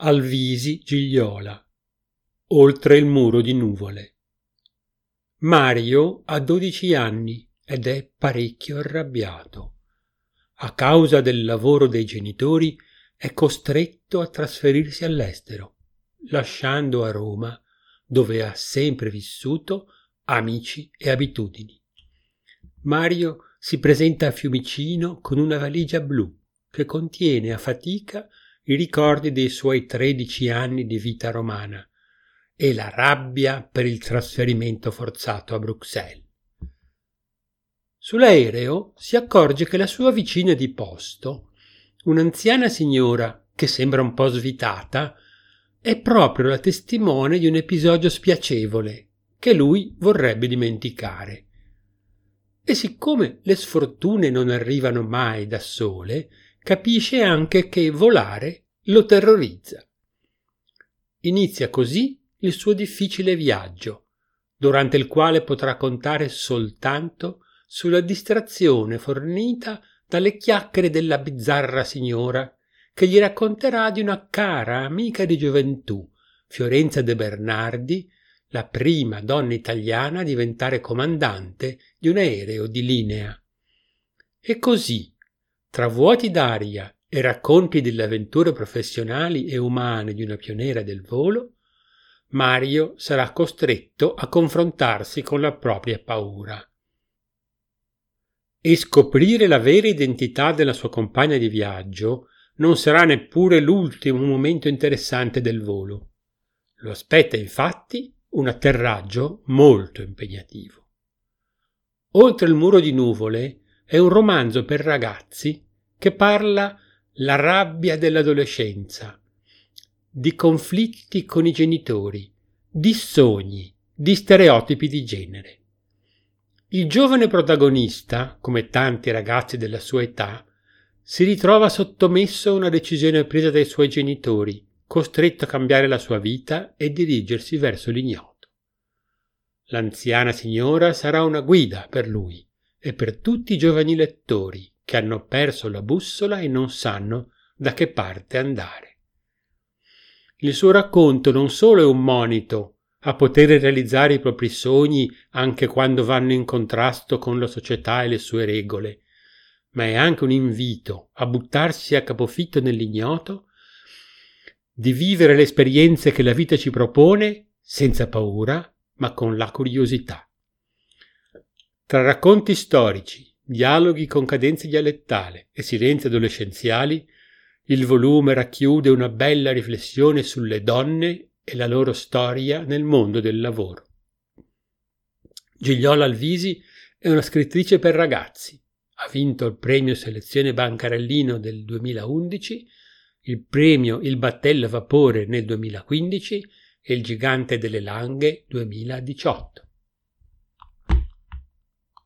Alvisi Gigliola. Oltre il muro di nuvole. Mario ha 12 anni ed è parecchio arrabbiato. A causa del lavoro dei genitori è costretto a trasferirsi all'estero, lasciando a Roma, dove ha sempre vissuto, amici e abitudini. Mario si presenta a Fiumicino con una valigia blu che contiene a fatica i ricordi dei suoi tredici anni di vita romana e la rabbia per il trasferimento forzato a Bruxelles. Sull'aereo si accorge che la sua vicina di posto, un'anziana signora che sembra un po' svitata, è proprio la testimone di un episodio spiacevole che lui vorrebbe dimenticare. E siccome le sfortune non arrivano mai da sole, capisce anche che volare lo terrorizza. Inizia così il suo difficile viaggio, durante il quale potrà contare soltanto sulla distrazione fornita dalle chiacchiere della bizzarra signora che gli racconterà di una cara amica di gioventù, Fiorenza de Bernardi, la prima donna italiana a diventare comandante di un aereo di linea. E così, tra vuoti d'aria e racconti delle avventure professionali e umane di una pioniera del volo, Mario sarà costretto a confrontarsi con la propria paura. E scoprire la vera identità della sua compagna di viaggio non sarà neppure l'ultimo momento interessante del volo. Lo aspetta infatti un atterraggio molto impegnativo. Oltre il muro di nuvole è un romanzo per ragazzi che parla la rabbia dell'adolescenza, di conflitti con i genitori, di sogni, di stereotipi di genere. Il giovane protagonista, come tanti ragazzi della sua età, si ritrova sottomesso a una decisione presa dai suoi genitori, costretto a cambiare la sua vita e dirigersi verso l'ignoto. L'anziana signora sarà una guida per lui e per tutti i giovani lettori che hanno perso la bussola e non sanno da che parte andare. Il suo racconto non solo è un monito a poter realizzare i propri sogni anche quando vanno in contrasto con la società e le sue regole, ma è anche un invito a buttarsi a capofitto nell'ignoto, di vivere le esperienze che la vita ci propone senza paura, ma con la curiosità. Tra racconti storici, dialoghi con cadenze dialettale e silenzi adolescenziali, il volume racchiude una bella riflessione sulle donne e la loro storia nel mondo del lavoro. Gigliola Alvisi è una scrittrice per ragazzi. Ha vinto il premio Selezione Bancarellino del 2011, il premio Il Battello Vapore nel 2015 e il Gigante delle Langhe 2018.